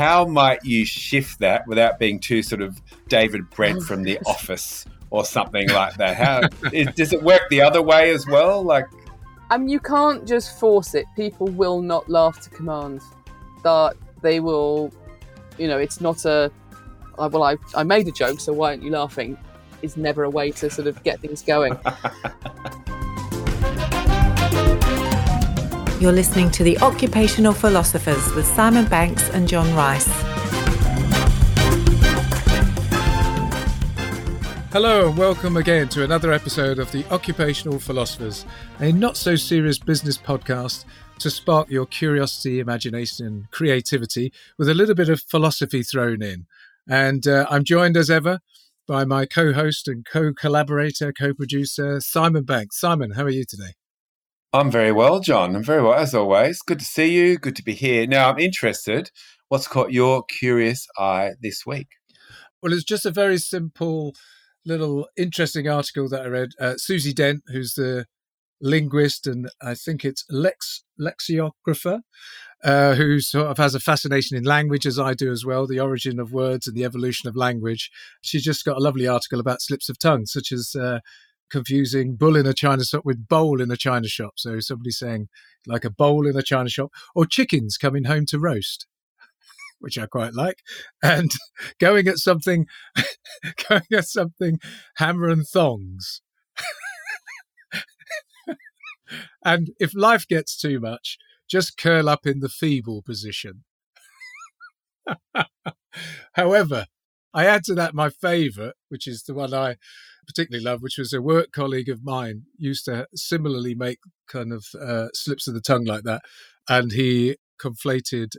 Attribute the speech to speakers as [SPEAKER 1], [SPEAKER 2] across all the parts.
[SPEAKER 1] how might you shift that without being too sort of David Brent oh, from The Office or something like that? How is, does it work the other way as well? Like,
[SPEAKER 2] I mean, you can't just force it. People will not laugh to command. That they will, you know, it's not a. "Oh, Well, I, I made a joke, so why aren't you laughing? Is never a way to sort of get things going.
[SPEAKER 3] You're listening to The Occupational Philosophers with Simon Banks and John Rice.
[SPEAKER 4] Hello and welcome again to another episode of The Occupational Philosophers, a not so serious business podcast to spark your curiosity, imagination, and creativity with a little bit of philosophy thrown in. And uh, I'm joined as ever by my co host and co collaborator, co producer, Simon Banks. Simon, how are you today?
[SPEAKER 1] I'm very well, John. I'm very well, as always. Good to see you. Good to be here. Now, I'm interested. What's caught your curious eye this week?
[SPEAKER 4] Well, it's just a very simple, little interesting article that I read. Uh, Susie Dent, who's the linguist and I think it's lex lexicographer, uh, who sort of has a fascination in language as I do as well, the origin of words and the evolution of language. She's just got a lovely article about slips of tongue, such as uh, confusing bull in a china shop with bowl in a china shop. So somebody saying like a bowl in a china shop, or chickens coming home to roast. Which I quite like, and going at something, going at something, hammer and thongs. and if life gets too much, just curl up in the feeble position. However, I add to that my favourite, which is the one I particularly love, which was a work colleague of mine used to similarly make kind of uh, slips of the tongue like that, and he conflated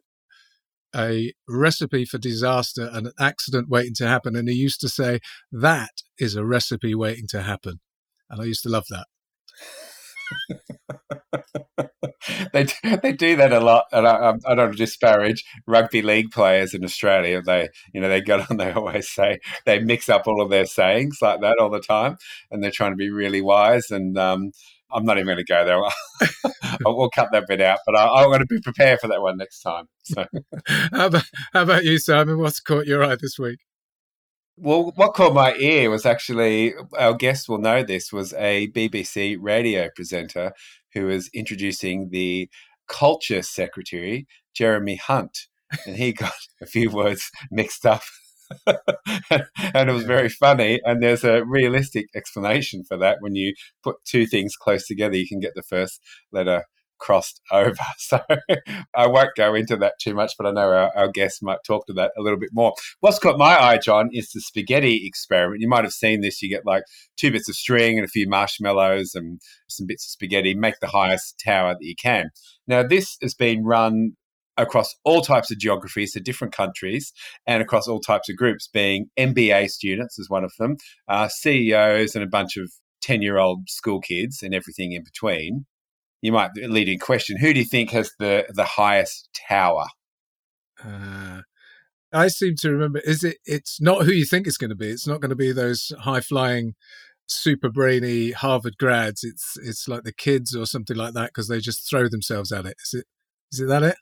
[SPEAKER 4] a recipe for disaster and an accident waiting to happen, and he used to say that is a recipe waiting to happen, and I used to love that.
[SPEAKER 1] they do- they do that a lot, and I, I don't disparage rugby league players in Australia. They you know they got on. They always say they mix up all of their sayings like that all the time, and they're trying to be really wise. And um, I'm not even going to go there. we'll cut that bit out, but I, I want to be prepared for that one next time. So.
[SPEAKER 4] How about, how about you, Simon? What's caught your eye this week?
[SPEAKER 1] Well, what caught my ear was actually our guest will know this was a BBC radio presenter who was introducing the culture secretary, Jeremy Hunt, and he got a few words mixed up. and it was very funny. And there's a realistic explanation for that. When you put two things close together, you can get the first letter crossed over. So I won't go into that too much, but I know our, our guests might talk to that a little bit more. What's caught my eye, John, is the spaghetti experiment. You might have seen this. You get like two bits of string and a few marshmallows and some bits of spaghetti, make the highest tower that you can. Now, this has been run across all types of geographies to different countries and across all types of groups, being MBA students is one of them, uh, CEOs, and a bunch of 10 year old school kids and everything in between you might lead in question who do you think has the the highest tower
[SPEAKER 4] Uh, I seem to remember. Is it? It's not who you think it's going to be. It's not going to be those high flying, super brainy Harvard grads. It's it's like the kids or something like that because they just throw themselves at it. Is it? Is it that it?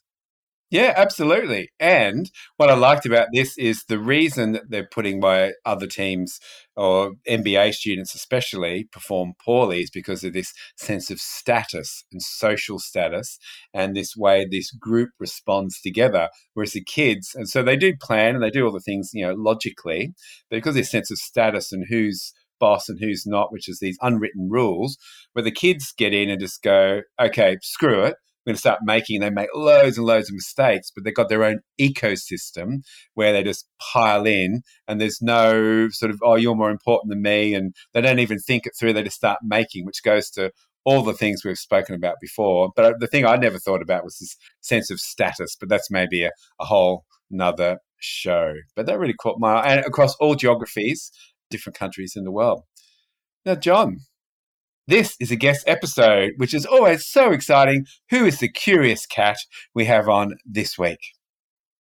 [SPEAKER 1] Yeah absolutely and what i liked about this is the reason that they're putting why other teams or mba students especially perform poorly is because of this sense of status and social status and this way this group responds together whereas the kids and so they do plan and they do all the things you know logically but because this sense of status and who's boss and who's not which is these unwritten rules where the kids get in and just go okay screw it going to start making they make loads and loads of mistakes but they've got their own ecosystem where they just pile in and there's no sort of oh you're more important than me and they don't even think it through they just start making which goes to all the things we've spoken about before. But uh, the thing i never thought about was this sense of status but that's maybe a, a whole another show. But that really caught my eye and across all geographies different countries in the world. Now john this is a guest episode, which is always so exciting. Who is the curious cat we have on this week?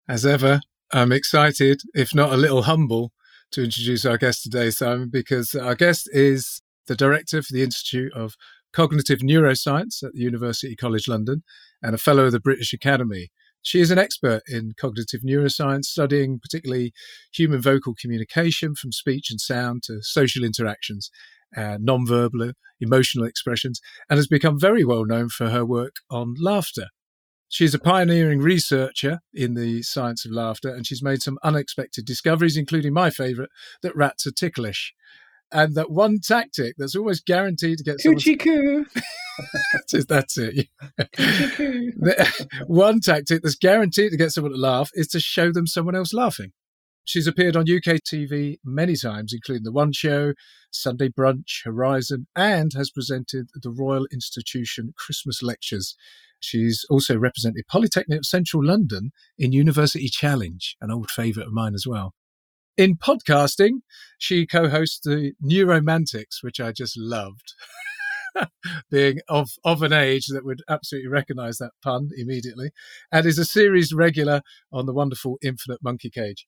[SPEAKER 4] As ever, I'm excited, if not a little humble, to introduce our guest today, Simon, because our guest is the director for the Institute of Cognitive Neuroscience at the University College London and a fellow of the British Academy. She is an expert in cognitive neuroscience, studying particularly human vocal communication from speech and sound to social interactions, uh, non-verbal, emotional expressions, and has become very well known for her work on laughter. She's a pioneering researcher in the science of laughter, and she's made some unexpected discoveries, including my favourite that rats are ticklish. And that one tactic that's almost guaranteed to get someone.
[SPEAKER 1] Coochie
[SPEAKER 4] that's it. one tactic that's guaranteed to get someone to laugh is to show them someone else laughing. She's appeared on UK TV many times, including The One Show, Sunday Brunch, Horizon, and has presented the Royal Institution Christmas Lectures. She's also represented Polytechnic of Central London in University Challenge, an old favourite of mine as well. In podcasting, she co hosts the Neuromantics, which I just loved. being of, of an age that would absolutely recognize that pun immediately, and is a series regular on the wonderful Infinite Monkey Cage.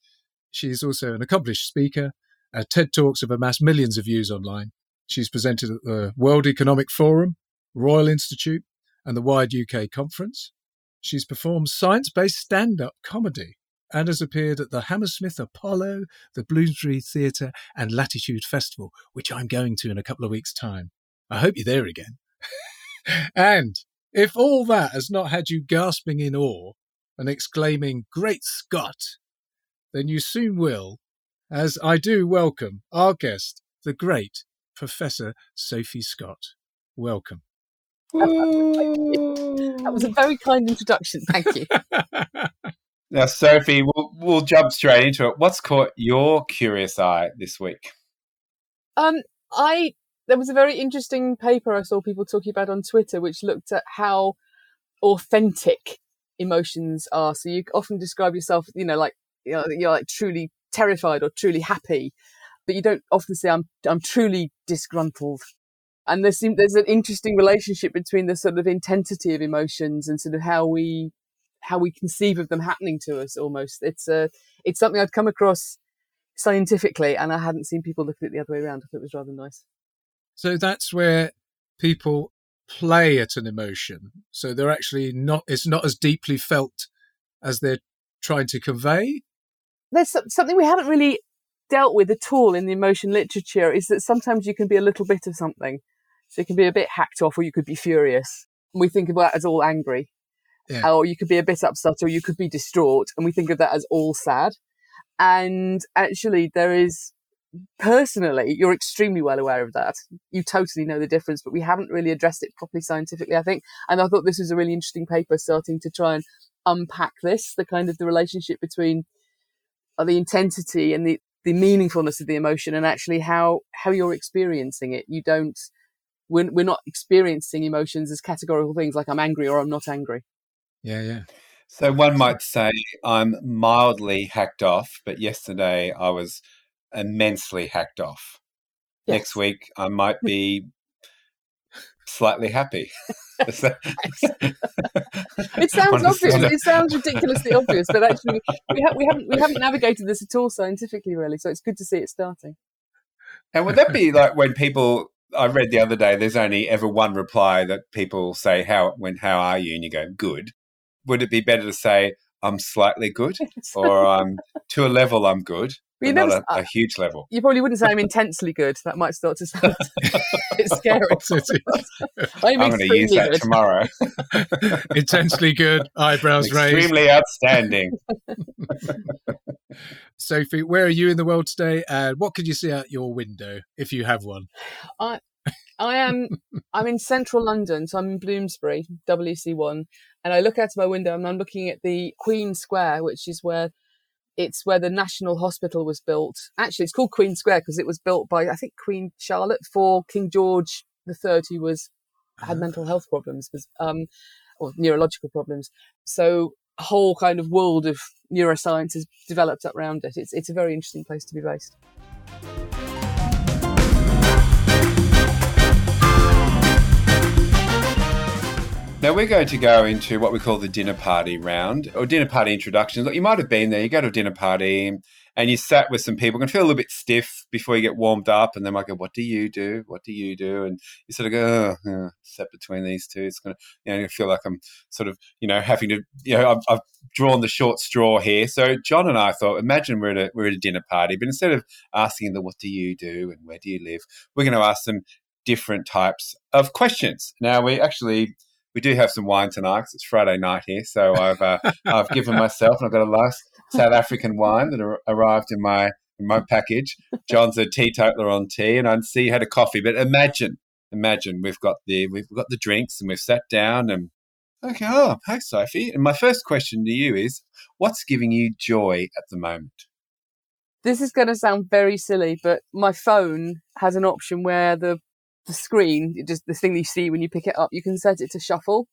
[SPEAKER 4] She's also an accomplished speaker. Her TED Talks have amassed millions of views online. She's presented at the World Economic Forum, Royal Institute, and the Wired UK Conference. She's performed science based stand up comedy and has appeared at the Hammersmith Apollo, the Bloomsbury Theatre, and Latitude Festival, which I'm going to in a couple of weeks' time. I hope you're there again. and if all that has not had you gasping in awe and exclaiming, Great Scott, then you soon will, as I do welcome our guest, the great Professor Sophie Scott. Welcome.
[SPEAKER 2] That was a very kind introduction. Thank you.
[SPEAKER 1] now, Sophie, we'll, we'll jump straight into it. What's caught your curious eye this week?
[SPEAKER 2] Um, I there was a very interesting paper I saw people talking about on Twitter, which looked at how authentic emotions are. So you often describe yourself, you know, like you know, you're like truly terrified or truly happy, but you don't often say I'm I'm truly disgruntled. And there's there's an interesting relationship between the sort of intensity of emotions and sort of how we how we conceive of them happening to us. Almost, it's a it's something I'd come across scientifically, and I hadn't seen people look at it the other way around. I thought it was rather nice.
[SPEAKER 4] So that's where people play at an emotion. So they're actually not, it's not as deeply felt as they're trying to convey.
[SPEAKER 2] There's something we haven't really dealt with at all in the emotion literature is that sometimes you can be a little bit of something. So you can be a bit hacked off or you could be furious. We think of that as all angry. Yeah. Or you could be a bit upset or you could be distraught. And we think of that as all sad. And actually, there is personally, you're extremely well aware of that. You totally know the difference, but we haven't really addressed it properly scientifically, I think. And I thought this was a really interesting paper starting to try and unpack this, the kind of the relationship between uh, the intensity and the, the meaningfulness of the emotion and actually how, how you're experiencing it. You don't, we're, we're not experiencing emotions as categorical things like I'm angry or I'm not angry.
[SPEAKER 4] Yeah, yeah.
[SPEAKER 1] So one might say I'm mildly hacked off, but yesterday I was immensely hacked off. Yes. Next week, I might be slightly happy.
[SPEAKER 2] it sounds obvious. It sounds ridiculously obvious, but actually, we, ha- we haven't we haven't navigated this at all scientifically, really. So it's good to see it starting.
[SPEAKER 1] And would that be like when people? I read the other day. There's only ever one reply that people say, "How when how are you?" and you go, "Good." Would it be better to say, "I'm slightly good," or "I'm to a level I'm good"? But not a, a, huge level.
[SPEAKER 2] You probably wouldn't say I'm intensely good. That might start to sound a bit scary.
[SPEAKER 1] I'm, I'm going to use that good. tomorrow.
[SPEAKER 4] intensely good, eyebrows
[SPEAKER 1] Extremely
[SPEAKER 4] raised.
[SPEAKER 1] Extremely outstanding.
[SPEAKER 4] Sophie, where are you in the world today? And what could you see out your window if you have one?
[SPEAKER 2] I, I am. I'm in central London, so I'm in Bloomsbury, WC1, and I look out of my window and I'm looking at the Queen Square, which is where it's where the National Hospital was built. Actually, it's called Queen Square because it was built by I think Queen Charlotte for King George III, who was had ah. mental health problems, was um, or neurological problems. So a whole kind of world of neuroscience has developed up around it. It's it's a very interesting place to be based.
[SPEAKER 1] Now we're going to go into what we call the dinner party round or dinner party introductions. Look, you might have been there. You go to a dinner party and you sat with some people. Can feel a little bit stiff before you get warmed up, and they might go, "What do you do? What do you do?" And you sort of go, oh, "Sat between these two. It's gonna, you know, feel like I'm sort of, you know, having to, you know, I've, I've drawn the short straw here. So John and I thought, imagine we're at a we're at a dinner party, but instead of asking them what do you do and where do you live, we're going to ask them different types of questions. Now we actually we do have some wine tonight because it's Friday night here. So I've uh, I've given myself and I've got a nice South African wine that ar- arrived in my in my package. John's a teetotaler on tea, and I see you had a coffee. But imagine, imagine we've got the we've got the drinks and we've sat down and okay. Oh, hi Sophie. And my first question to you is, what's giving you joy at the moment?
[SPEAKER 2] This is going to sound very silly, but my phone has an option where the the screen, just this thing you see when you pick it up, you can set it to shuffle,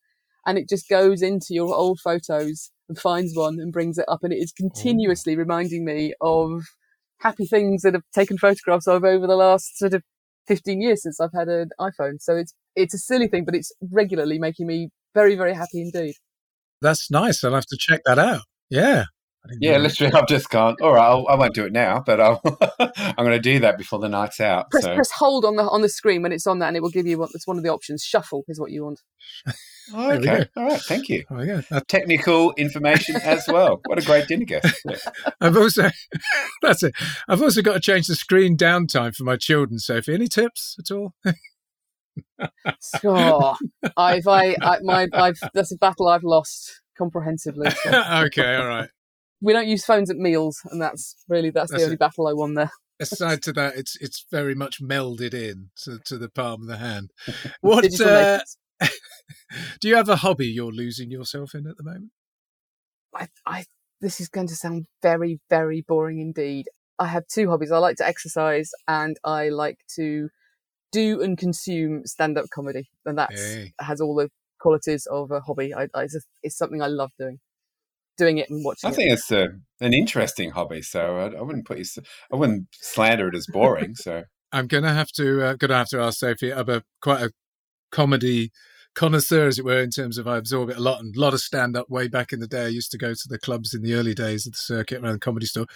[SPEAKER 2] and it just goes into your old photos and finds one and brings it up, and it is continuously reminding me of happy things that I've taken photographs of over the last sort of 15 years since I've had an iPhone. So it's it's a silly thing, but it's regularly making me very very happy indeed.
[SPEAKER 4] That's nice. I'll have to check that out. Yeah.
[SPEAKER 1] Yeah, literally, I've just gone. All right, I'll, I will not do it now, but I'll, I'm going to do that before the night's out.
[SPEAKER 2] Press,
[SPEAKER 1] so.
[SPEAKER 2] press hold on the on the screen when it's on that, and it will give you what. It's one of the options. Shuffle is what you want.
[SPEAKER 1] Oh, okay, all right, thank you. Oh, yeah. Technical information as well. What a great dinner guest. Yeah.
[SPEAKER 4] I've also that's it. I've also got to change the screen downtime for my children. Sophie, any tips at all?
[SPEAKER 2] oh, I've I, I my I've that's a battle I've lost comprehensively.
[SPEAKER 4] So. okay, all right
[SPEAKER 2] we don't use phones at meals, and that's really that's, that's the only it. battle I won there.
[SPEAKER 4] Aside to that, it's it's very much melded in to, to the palm of the hand. What uh, do you have a hobby you're losing yourself in at the moment?
[SPEAKER 2] I, I this is going to sound very very boring indeed. I have two hobbies. I like to exercise, and I like to do and consume stand up comedy, and that hey. has all the qualities of a hobby. I, I, it's, it's something I love doing doing it and watching.
[SPEAKER 1] I think
[SPEAKER 2] it.
[SPEAKER 1] it's a, an interesting hobby, so I, I, wouldn't put you, I wouldn't slander it as boring. So
[SPEAKER 4] I'm gonna have to uh, gonna have to ask Sophie. I'm a quite a comedy connoisseur, as it were, in terms of I absorb it a lot and a lot of stand up way back in the day. I used to go to the clubs in the early days of the circuit around the comedy store.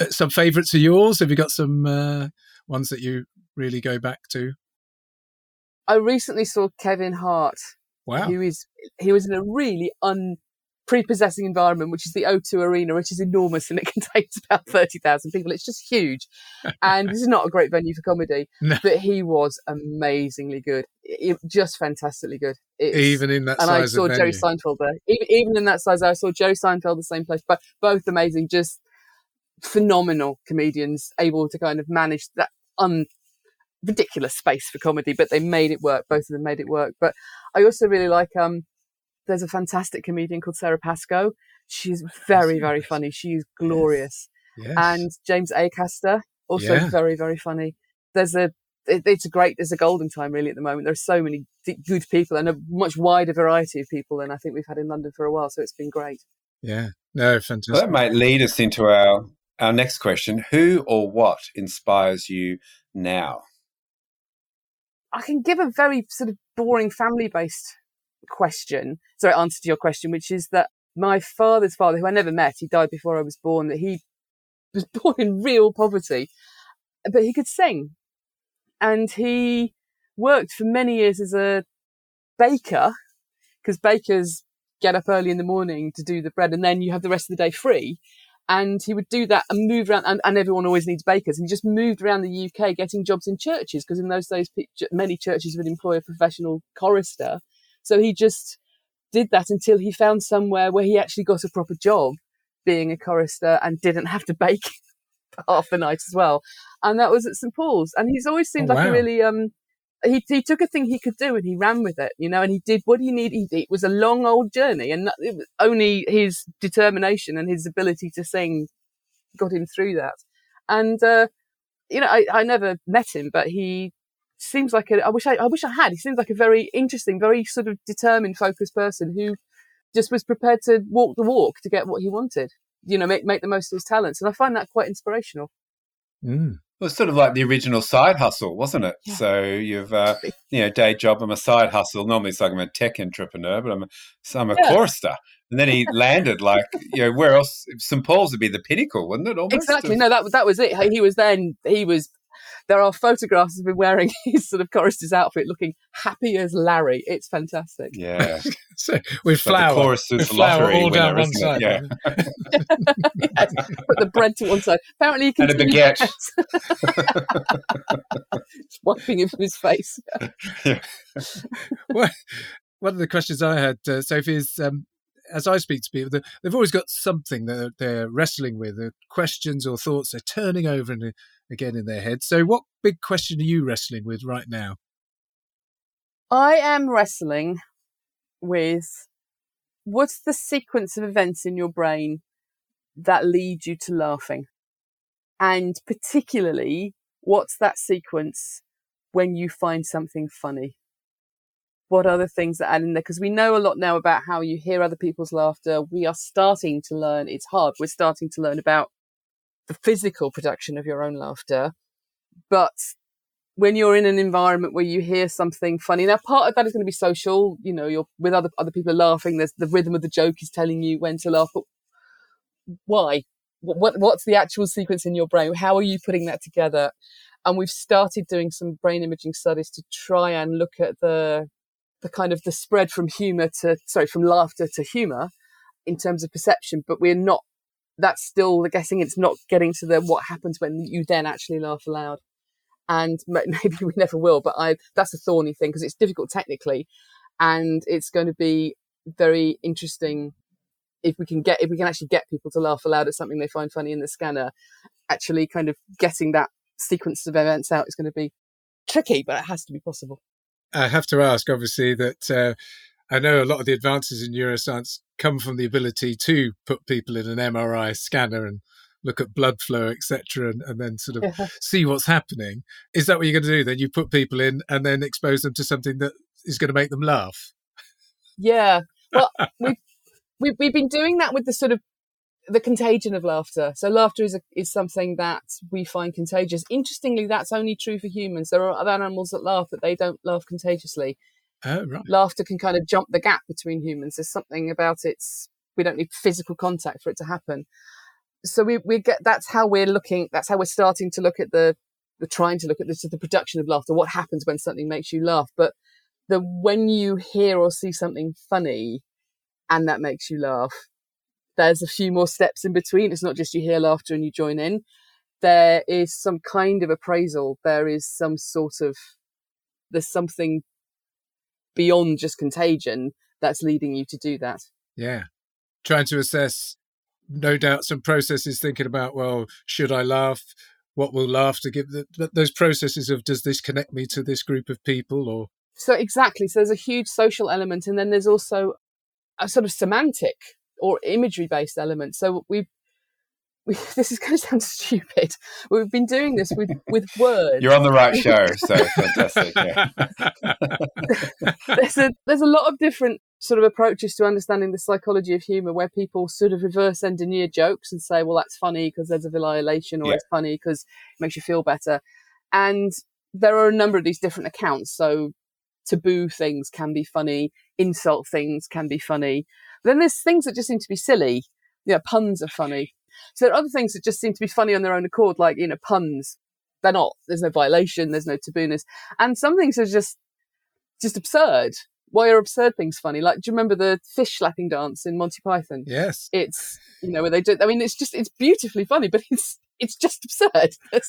[SPEAKER 4] Uh, some favourites of yours? Have you got some uh, ones that you really go back to?
[SPEAKER 2] I recently saw Kevin Hart.
[SPEAKER 4] Wow.
[SPEAKER 2] he Who is he was in a really un prepossessing environment, which is the O2 Arena, which is enormous and it contains about 30,000 people. It's just huge. And this is not a great venue for comedy, no. but he was amazingly good. It, just fantastically good.
[SPEAKER 4] It's, even in that
[SPEAKER 2] and
[SPEAKER 4] I
[SPEAKER 2] saw Jerry Seinfeld there. Even, even in that size, I saw Joe Seinfeld the same place, but both amazing, just phenomenal comedians able to kind of manage that un ridiculous space for comedy, but they made it work. Both of them made it work. But I also really like um there's a fantastic comedian called Sara Pascoe. She's very, very funny. She's glorious. Yes. Yes. And James Acaster, also yeah. very, very funny. There's a, it, it's a great, there's a golden time really at the moment. There are so many good people and a much wider variety of people than I think we've had in London for a while. So it's been great.
[SPEAKER 4] Yeah. No, fantastic.
[SPEAKER 1] Well, that might lead us into our, our next question. Who or what inspires you now?
[SPEAKER 2] I can give a very sort of boring family based question, sorry, answer to your question, which is that my father's father, who I never met, he died before I was born, that he was born in real poverty, but he could sing. And he worked for many years as a baker, because bakers get up early in the morning to do the bread and then you have the rest of the day free. And he would do that and move around, and, and everyone always needs bakers. And he just moved around the UK getting jobs in churches, because in those days, many churches would employ a professional chorister so he just did that until he found somewhere where he actually got a proper job being a chorister and didn't have to bake half the night as well. And that was at St Paul's. And he's always seemed oh, like wow. a really um he he took a thing he could do and he ran with it, you know, and he did what he needed. It was a long old journey, and it was only his determination and his ability to sing got him through that. And uh, you know, I, I never met him, but he seems like a, I wish I, I wish I had. He seems like a very interesting, very sort of determined, focused person who just was prepared to walk the walk to get what he wanted. You know, make make the most of his talents, and I find that quite inspirational.
[SPEAKER 1] Mm. It was sort of like the original side hustle, wasn't it? Yeah. So you've, uh, you know, day job. I'm a side hustle. Normally, it's like I'm a tech entrepreneur, but I'm a, so I'm a yeah. chorister. And then he landed like, you know, where else? St Paul's would be the pinnacle, wouldn't it? Almost
[SPEAKER 2] exactly. No, that was that was it. He was then. He was there are photographs of him wearing his sort of chorister's outfit, looking happy as Larry. It's fantastic.
[SPEAKER 1] Yeah.
[SPEAKER 4] so with
[SPEAKER 1] It's like
[SPEAKER 4] flour,
[SPEAKER 1] the chorus of
[SPEAKER 4] with
[SPEAKER 1] the
[SPEAKER 4] flour
[SPEAKER 1] lottery
[SPEAKER 4] all down one side.
[SPEAKER 1] Yeah.
[SPEAKER 2] Yes, Put the bread to one side. Apparently, he
[SPEAKER 1] And a
[SPEAKER 2] continues-
[SPEAKER 1] baguette.
[SPEAKER 2] Just wiping it from his face.
[SPEAKER 4] Well, one of the questions I had, uh, Sophie, is um, as I speak to people, they- they've always got something that they're wrestling with, questions or thoughts they're turning over and uh, again in their head. So, what big question are you wrestling with right now?
[SPEAKER 2] I am wrestling with what's the sequence of events in your brain that lead you to laughing? And particularly, what's that sequence when you find something funny? What are the things that add in there? Because we know a lot now about how you hear other people's laughter. We are starting to learn, it's hard, we're starting to learn about the physical production of your own laughter. But when you're in an environment where you hear something funny, now part of that is going to be social. You know, you're with other other people laughing. There's the rhythm of the joke is telling you when to laugh. But why? What, what what's the actual sequence in your brain? How are you putting that together? And we've started doing some brain imaging studies to try and look at the the kind of the spread from humor to sorry from laughter to humor in terms of perception. But we're not. That's still the guessing. It's not getting to the what happens when you then actually laugh aloud and maybe we never will. But I that's a thorny thing because it's difficult technically, and it's going to be very interesting if we can get if we can actually get people to laugh aloud at something they find funny in the scanner. Actually, kind of getting that sequence of events out is going to be tricky, but it has to be possible.
[SPEAKER 4] I have to ask, obviously, that uh, I know a lot of the advances in neuroscience come from the ability to put people in an MRI scanner and look at blood flow, etc., and, and then sort of see what's happening. Is that what you're going to do? Then you put people in and then expose them to something that is going to make them laugh.
[SPEAKER 2] Yeah. Well, we've, we've we've been doing that with the sort of the contagion of laughter. So laughter is a, is something that we find contagious. Interestingly, that's only true for humans. There are other animals that laugh, but they don't laugh contagiously.
[SPEAKER 4] Oh, right.
[SPEAKER 2] Laughter can kind of jump the gap between humans. There's something about it. We don't need physical contact for it to happen. So we we get that's how we're looking. That's how we're starting to look at the the trying to look at this the production of laughter. What happens when something makes you laugh? But the when you hear or see something funny and that makes you laugh, there's a few more steps in between. It's not just you hear laughter and you join in. There is some kind of appraisal. There is some sort of there's something beyond just contagion that's leading you to do that.
[SPEAKER 4] Yeah. Trying to assess, no doubt, some processes thinking about, well, should I laugh? What will laughter give? The, those processes of does this connect me to this group of people or
[SPEAKER 2] So exactly. So there's a huge social element, and then there's also a sort of semantic or imagery based element. So we, we this is going to sound stupid. We've been doing this with with words.
[SPEAKER 1] You're on the right show, so fantastic. Yeah.
[SPEAKER 2] there's a there's a lot of different sort of approaches to understanding the psychology of humor where people sort of reverse engineer jokes and say well that's funny because there's a violation or
[SPEAKER 1] Yeah.
[SPEAKER 2] it's funny because it makes you feel better and there are a number of these different accounts so taboo things can be funny insult things can be funny then there's things that just seem to be silly you know puns are funny so there are other things that just seem to be funny on their own accord like you know puns they're not there's no violation there's no tabooness and some things are just just absurd. Why are absurd things funny? Like, do you remember the fish slapping dance in Monty Python?
[SPEAKER 4] yes.
[SPEAKER 2] It's you know where they do. I mean, it's just it's beautifully funny, but it's it's just absurd. And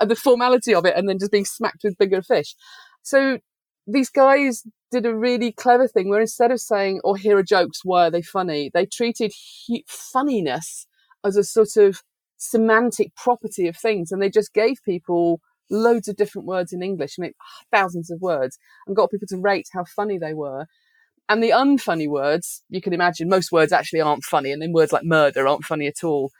[SPEAKER 2] uh, the formality of it, and then just being smacked with bigger fish. So these guys did a really clever thing where instead of saying or here are jokes, why are they funny? They treated hu- funniness as a sort of semantic property of things, and they just gave people loads of different words in English, I mean, thousands of words, and got people to rate how funny they were. And the unfunny words, you can imagine most words actually aren't funny, and then words like murder aren't funny at all.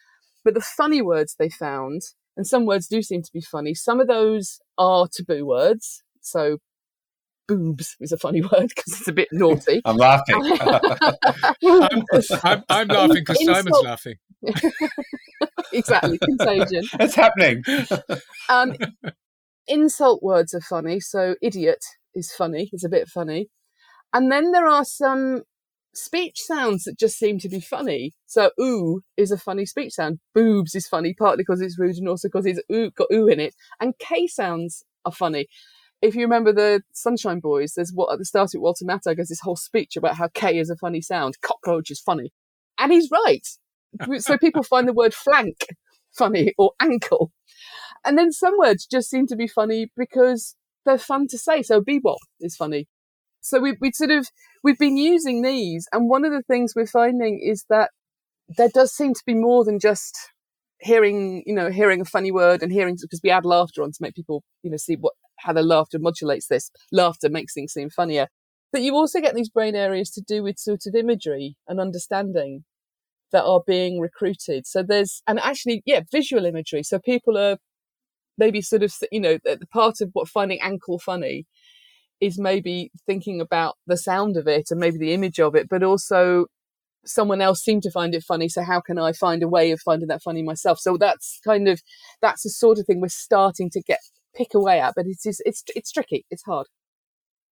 [SPEAKER 2] But the funny words they found, and some words do seem to be funny, some of those are taboo words. So, boobs is a funny word because it's a bit naughty.
[SPEAKER 1] I'm laughing.
[SPEAKER 4] I'm, I'm, I'm laughing because Simon's laughing.
[SPEAKER 2] exactly, contagion.
[SPEAKER 1] it's happening.
[SPEAKER 2] Um, insult words are funny. So idiot is funny. It's a bit funny. And then there are some speech sounds that just seem to be funny. So ooh is a funny speech sound. Boobs is funny partly because it's rude and also because it's ooh got ooh in it. And K sounds are funny. If you remember the Sunshine Boys, there's what at the start of Walter Matthau goes this whole speech about how K is a funny sound. Cockroach is funny. And he's right. so people find the word flank funny or ankle. And then some words just seem to be funny because they're fun to say. So bebop is funny. So we we sort of we've been using these, and one of the things we're finding is that there does seem to be more than just hearing, you know, hearing a funny word and hearing because we add laughter on to make people, you know, see what how the laughter modulates this. Laughter makes things seem funnier. But you also get these brain areas to do with sort of imagery and understanding that are being recruited. So there's, and actually, yeah, visual imagery. So people are maybe sort of, you know, the part of what finding ankle funny is maybe thinking about the sound of it and maybe the image of it, but also someone else seemed to find it funny. So how can I find a way of finding that funny myself? So that's kind of that's the sort of thing we're starting to get pick away at, but it is it's it's tricky. It's hard.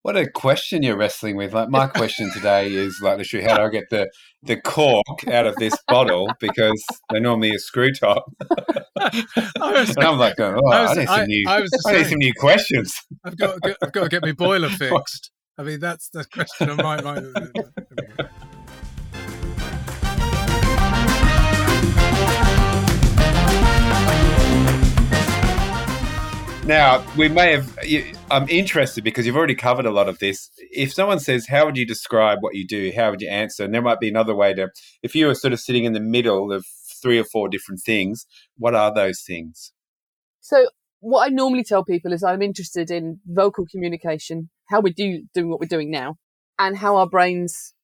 [SPEAKER 1] What a question you're wrestling with. Like my question today is like literally how do I get the the cork out of this bottle because they're normally a screw top. and I'm like, oh, I, was, I, need some I, new, I, was I need some new questions.
[SPEAKER 4] I've got, I've got to get my boiler fixed. I mean, that's the question on my mind.
[SPEAKER 1] Now, we may have. I'm interested because you've already covered a lot of this. If someone says, How would you describe what you do? How would you answer? And there might be another way to, if you were sort of sitting in the middle of three or four different things, what are those things?
[SPEAKER 2] So, what I normally tell people is I'm interested in vocal communication, how we do doing what we're doing now, and how our brains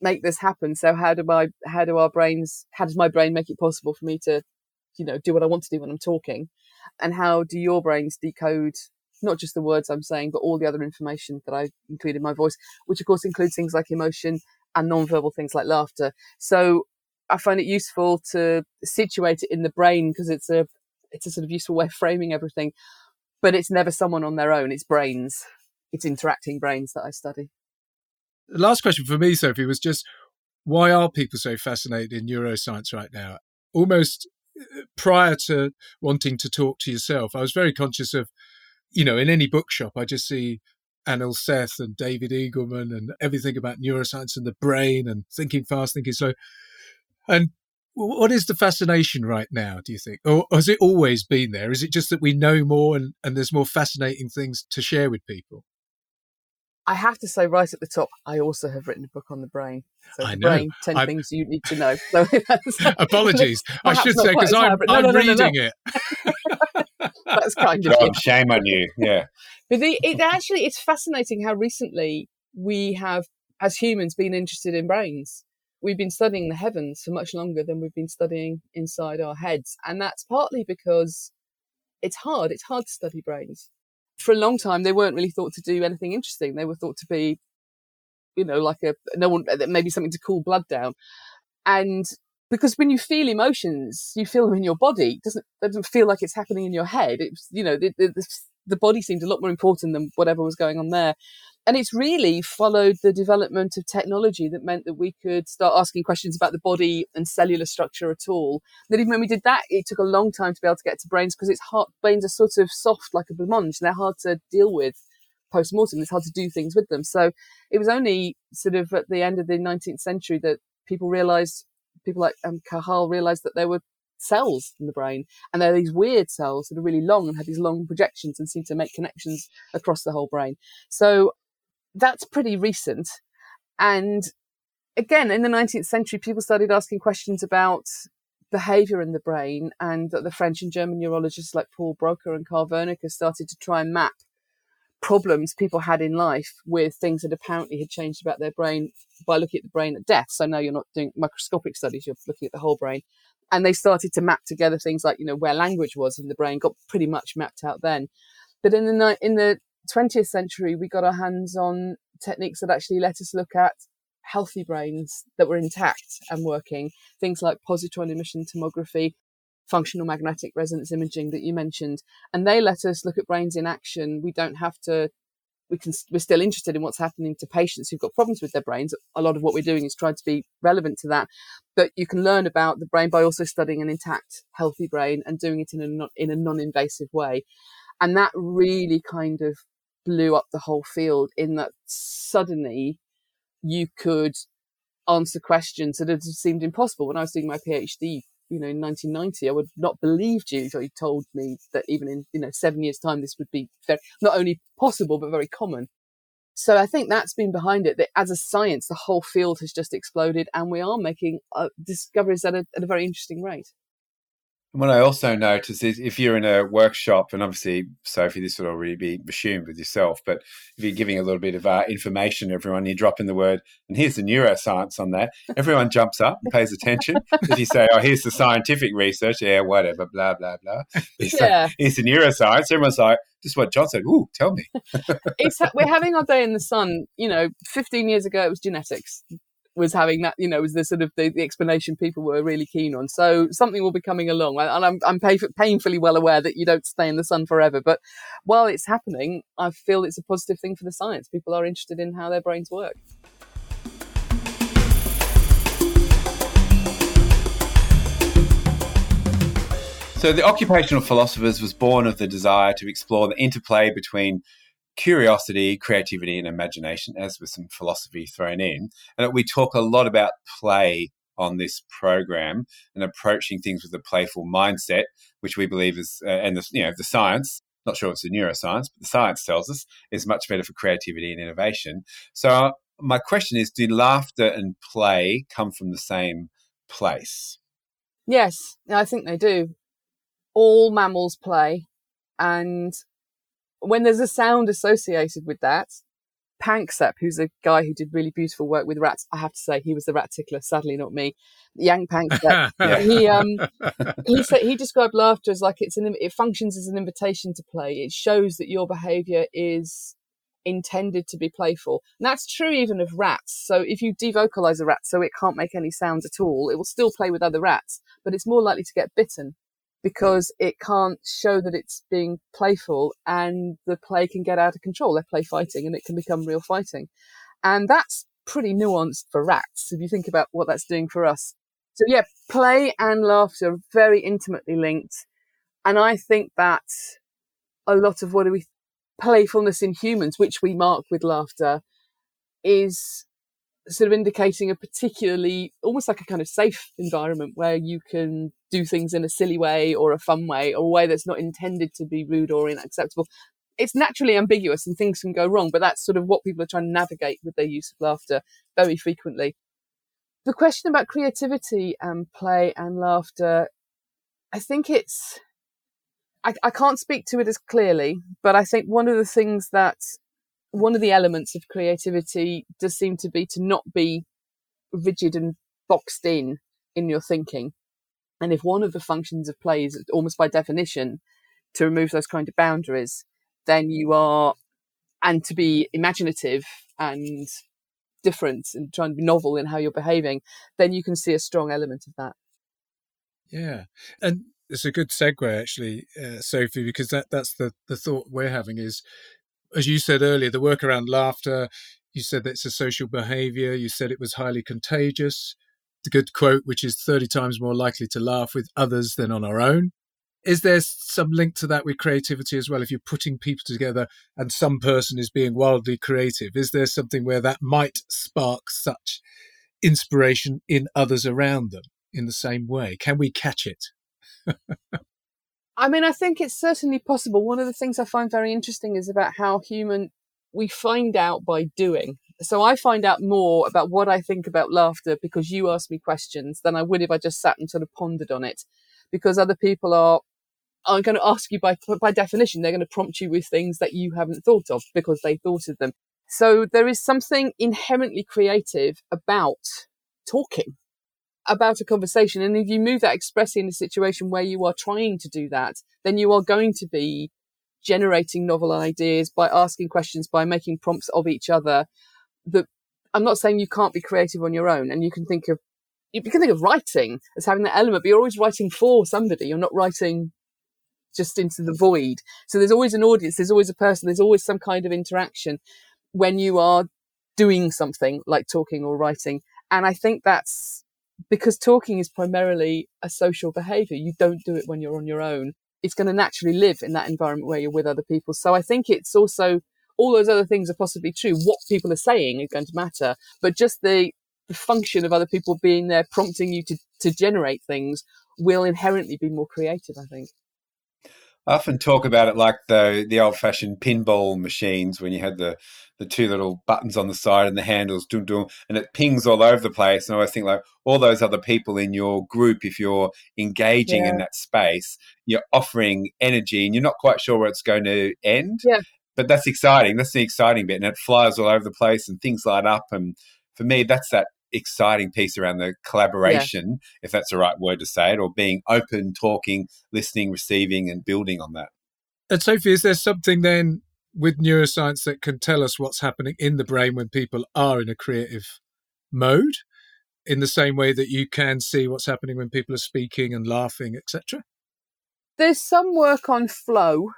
[SPEAKER 2] make this happen. So, how do my, how do our brains, how does my brain make it possible for me to, you know, do what I want to do when I'm talking? And how do your brains decode not just the words I'm saying, but all the other information that I include in my voice, which of course includes things like emotion and non-verbal things like laughter. So I find it useful to situate it in the brain because it's a it's a sort of useful way of framing everything. But it's never someone on their own. It's brains. It's interacting brains that I study.
[SPEAKER 4] The last question for me, Sophie, was just why are people so fascinated in neuroscience right now? Almost prior to wanting to talk to yourself, I was very conscious of, you know, in any bookshop, I just see Anil Seth and David Eagleman and everything about neuroscience and the brain and thinking fast, thinking slow. And what is the fascination right now, do you think? Or has it always been there? Is it just that we know more and, and there's more fascinating things to share with people?
[SPEAKER 2] I have to say right at the top, I also have written a book on the brain. So I the know. brain, 10 I'm... things you need to know. So
[SPEAKER 4] Apologies. I should say, because I'm, no, I'm no, no, reading it.
[SPEAKER 2] That's kind of
[SPEAKER 1] God, shame on you. Yeah.
[SPEAKER 2] But the, it actually, it's fascinating how recently we have, as humans, been interested in brains. We've been studying the heavens for much longer than we've been studying inside our heads. And that's partly because it's hard. It's hard to study brains for a long time they weren't really thought to do anything interesting. They were thought to be, you know, like a no one uh, maybe something to cool blood down, and because when you feel emotions, you feel them in your body. It doesn't it doesn't feel like it's happening in your head. It's you know the, the, the body seemed a lot more important than whatever was going on there. And it's really followed the development of technology that meant that we could start asking questions about the body and cellular structure at all. That even when we did that, it took a long time to be able to get to brains because it's hard. Brains are sort of soft like a blancmange, and they're hard to deal with post mortem. It's hard to do things with them. So it was only sort of at the end of the 19th century that people realized, people like um, Cajal realized that there were cells in the brain and they're these weird cells that are really long and have these long projections and seem to make connections across the whole brain so that's pretty recent. And again, in the 19th century, people started asking questions about behavior in the brain, and that the French and German neurologists like Paul Broca and Carl Wernicke started to try and map problems people had in life with things that apparently had changed about their brain by looking at the brain at death. So now you're not doing microscopic studies, you're looking at the whole brain. And they started to map together things like, you know, where language was in the brain, got pretty much mapped out then. But in the in the 20th century, we got our hands on techniques that actually let us look at healthy brains that were intact and working. Things like positron emission tomography, functional magnetic resonance imaging that you mentioned. And they let us look at brains in action. We don't have to we can we're still interested in what's happening to patients who've got problems with their brains. A lot of what we're doing is trying to be relevant to that, but you can learn about the brain by also studying an intact, healthy brain and doing it in a non, in a non-invasive way, and that really kind of blew up the whole field in that suddenly you could answer questions that had seemed impossible when I was doing my PhD you know, in 1990, I would not believed you if you told me that even in, you know, seven years' time, this would be very, not only possible, but very common. So I think that's been behind it. That as a science, the whole field has just exploded, and we are making uh, discoveries at a, at a very interesting rate.
[SPEAKER 1] What I also notice is if you're in a workshop, and obviously, Sophie, this would already be assumed with yourself, but if you're giving a little bit of uh, information to everyone, you drop in the word, and here's the neuroscience on that, everyone jumps up and pays attention. if you say, oh, here's the scientific research, yeah, whatever, blah, blah, blah. yeah. here's the neuroscience, everyone's like, just what John said, ooh, tell me.
[SPEAKER 2] we're having our day in the sun. You know, 15 years ago, it was genetics was having that, you know, was the sort of the, the, explanation people were really keen on. So something will be coming along. And I'm, I'm painfully well aware that you don't stay in the sun forever. But while it's happening, I feel it's a positive thing for the science. People are interested in how their brains work.
[SPEAKER 1] So, the occupational philosophers was born of the desire to explore the interplay between curiosity, creativity, and imagination, as with some philosophy thrown in. And we talk a lot about play on this program and approaching things with a playful mindset, which we believe is, uh, and the, you know, the science, not sure it's the neuroscience, but the science tells us is much better for creativity and innovation. So, uh, my question is do laughter and play come from the same place?
[SPEAKER 2] Yes, I think they do. All mammals play, and when there's a sound associated with that, Panksepp, who's a guy who did really beautiful work with rats, I have to say he was the rat tickler. Sadly, not me. Jaak Panksepp. he um he said he described laughter as like it's an it functions as an invitation to play. It shows that your behaviour is intended to be playful. And that's true even of rats. So if you devocalize a rat so it can't make any sounds at all, it will still play with other rats, but it's more likely to get bitten because it can't show that it's being playful and the play can get out of control. They're play fighting and it can become real fighting. And that's pretty nuanced for rats if you think about what that's doing for us. So yeah, play and laughter are very intimately linked. And I think that a lot of what we playfulness in humans, which we mark with laughter, is sort of indicating a particularly almost like a kind of safe environment where you can do things in a silly way or a fun way or a way that's not intended to be rude or unacceptable. It's naturally ambiguous and things can go wrong, but that's sort of what people are trying to navigate with their use of laughter very frequently. The question about creativity and play and laughter, I think it's, I, I can't speak to it as clearly, but I think one of the things that one of the elements of creativity does seem to be to not be rigid and boxed in in your thinking. And if one of the functions of play is almost by definition to remove those kind of boundaries, then you are, and to be imaginative and different and trying to be novel in how you're behaving, then you can see a strong element of that.
[SPEAKER 4] Yeah. And it's a good segue, actually, uh, Sophie, because that, that's the, the thought we're having is as you said earlier, the work around laughter, you said that it's a social behavior. You said it was highly contagious. The good quote, which is 30 times more likely to laugh with others than on our own. Is there some link to that with creativity as well? If you're putting people together and some person is being wildly creative, is there something where that might spark such inspiration in others around them in the same way? Can we catch it?
[SPEAKER 2] I mean, I think it's certainly possible. One of the things I find very interesting is about how human we find out by doing. So I find out more about what I think about laughter because you ask me questions than I would if I just sat and sort of pondered on it. Because other people are are going to ask you by by definition, they're going to prompt you with things that you haven't thought of because they thought of them. So there is something inherently creative about talking about a conversation. And if you move that expressly in a situation where you are trying to do that, then you are going to be generating novel ideas by asking questions, by making prompts of each other. That I'm not saying you can't be creative on your own, and you can think of you can think of writing as having that element, but you're always writing for somebody. You're not writing just into the void. So there's always an audience, there's always a person, there's always some kind of interaction when you are doing something like talking or writing. And I think that's because talking is primarily a social behavior. You don't do it when you're on your own. It's going to naturally live in that environment where you're with other people. So I think it's also all those other things are possibly true. What people are saying is going to matter, but just the, the function of other people being there, prompting you to, to generate things will inherently be more creative, I think.
[SPEAKER 1] I often talk about it like the the old fashioned pinball machines when you had the the two little buttons on the side and the handles doom doom and it pings all over the place. And I always think like all those other people in your group, if you're engaging yeah. in that space, you're offering energy and you're not quite sure where it's going to end.
[SPEAKER 2] Yeah.
[SPEAKER 1] But that's exciting. That's the exciting bit. And it flies all over the place and things light up. And for me, that's that exciting piece around the collaboration, yeah. if that's the right word to say it, or being open, talking, listening, receiving, and building on that.
[SPEAKER 4] And Sophie, is there something then with neuroscience that can tell us what's happening in the brain when people are in a creative mode, in the same way that you can see what's happening when people are speaking and laughing, etc.?
[SPEAKER 2] There's some work on flow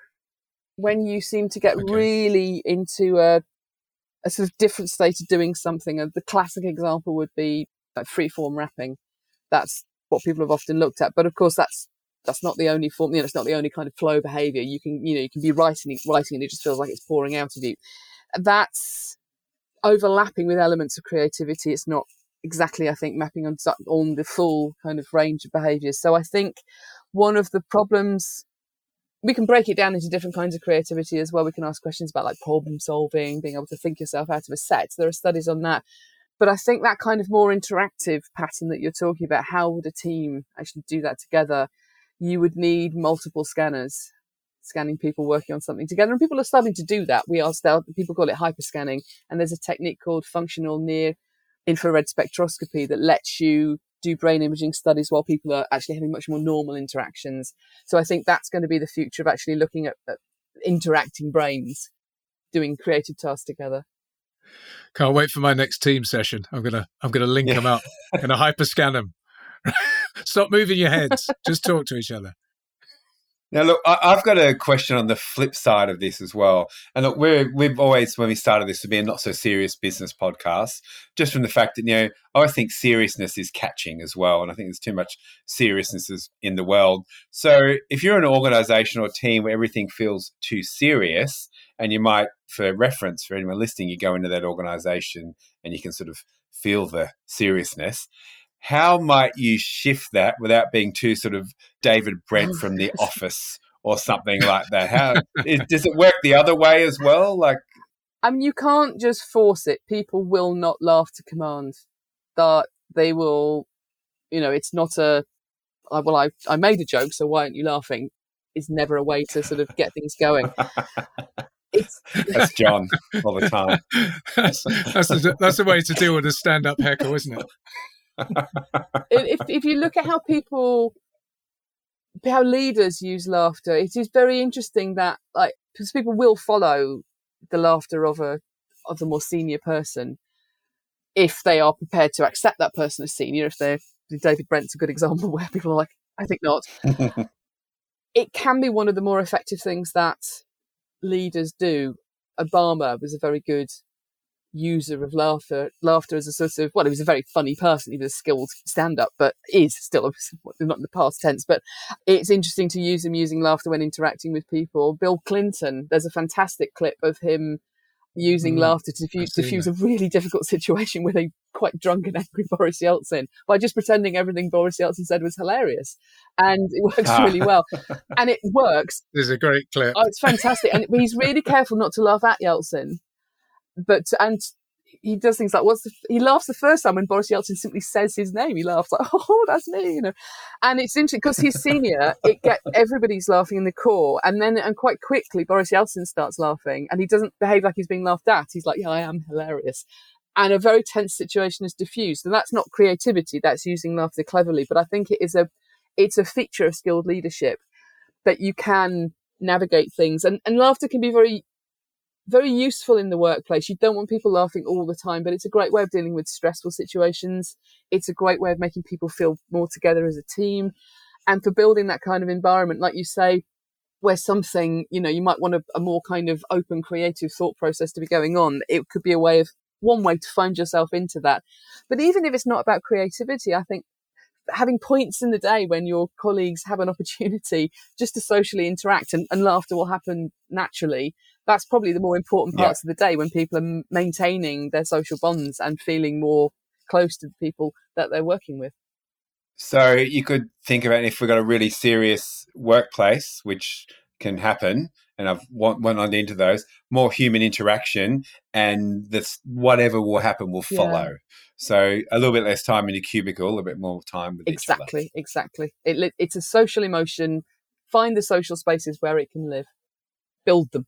[SPEAKER 2] when you seem to get okay. really into a a sort of different state of doing something. The classic example would be like freeform rapping. That's what people have often looked at. But of course, that's that's not the only form. You know, it's not the only kind of flow behavior. You can, you know, you can be writing, writing, and it just feels like it's pouring out of you. That's overlapping with elements of creativity. It's not exactly, I think, mapping on on the full kind of range of behaviors. So I think one of the problems we can break it down into different kinds of creativity as well. We can ask questions about like problem solving, being able to think yourself out of a set. There are studies on that. But I think that kind of more interactive pattern that you're talking about, how would a team actually do that together? You would need multiple scanners scanning people working on something together. And people are starting to do that. We are still, people call it hyperscanning. And there's a technique called functional near infrared spectroscopy that lets you do brain imaging studies while people are actually having much more normal interactions. So I think that's going to be the future of actually looking at, at interacting brains doing creative tasks together.
[SPEAKER 4] Can't wait for my next team session. I'm gonna I'm gonna link yeah. them up. I'm gonna hyperscan them. Stop moving your heads. Just talk to each other.
[SPEAKER 1] Now, look, I, have got a question on the flip side of this as well. And look, we're, we've always, when we started this, to be a not so serious business podcast, just from the fact that, you know, I think seriousness is catching as well. And I think there's too much seriousness in the world. So if you're an organization or team where everything feels too serious, and you might, for reference, for anyone listening, you go into that organization and you can sort of feel the seriousness how might you shift that without being too sort of David Brent from The oh. Office or something like that? How is, does it work the other way as well? Like,
[SPEAKER 2] I mean, you can't just force it. People will not laugh to command. That they will, you know, it's not a. Well, I I made a joke, so why aren't you laughing? Is never a way to sort of get things going.
[SPEAKER 1] It's that's John all the time.
[SPEAKER 4] that's that's a, that's a way to deal with a stand-up heckle, isn't it?
[SPEAKER 2] If if you look at how people how leaders use laughter, it is very interesting that like because people will follow the laughter of a of the more senior person if they are prepared to accept that person as senior. If they're David Brent's a good example where people are like, I think not. it can be one of the more effective things that leaders do. Obama was a very good user of laughter, laughter as a sort of, well, he was a very funny person. He was a skilled stand up, but is still, not in the past tense, but it's interesting to use him using laughter when interacting with people. Bill Clinton, there's a fantastic clip of him using mm, laughter to diffuse, diffuse a really difficult situation with a quite drunk and angry Boris Yeltsin by just pretending everything Boris Yeltsin said was hilarious. And it works ah. really well. And it works.
[SPEAKER 4] This is a great clip.
[SPEAKER 2] Oh, it's fantastic. And he's really careful not to laugh at Yeltsin but and he does things like what's the, he laughs the first time when Boris Yeltsin simply says his name. He laughs like, "Oh, that's me," you know. And it's interesting because he's senior. it get everybody's laughing in the core, and then and quite quickly Boris Yeltsin starts laughing, and he doesn't behave like he's being laughed at. He's like, "Yeah, I am hilarious." And a very tense situation is diffused, and that's not creativity. That's using laughter cleverly. But I think it is a it's a feature of skilled leadership that you can navigate things, and and laughter can be very very useful in the workplace. You don't want people laughing all the time, but it's a great way of dealing with stressful situations. It's a great way of making people feel more together as a team. And for building that kind of environment, like you say, where something, you know, you might want a, a more kind of open, creative thought process to be going on. It could be a way of one way to find yourself into that. But even if it's not about creativity, I think having points in the day when your colleagues have an opportunity just to socially interact and, and laughter will happen naturally. That's probably the more important parts yeah. of the day when people are maintaining their social bonds and feeling more close to the people that they're working with.
[SPEAKER 1] So you could think about if we've got a really serious workplace, which can happen, and I've went on into those more human interaction, and this whatever will happen will follow. Yeah. So a little bit less time in a cubicle, a little bit more time with
[SPEAKER 2] exactly, exactly. It, it's a social emotion. Find the social spaces where it can live. Build them.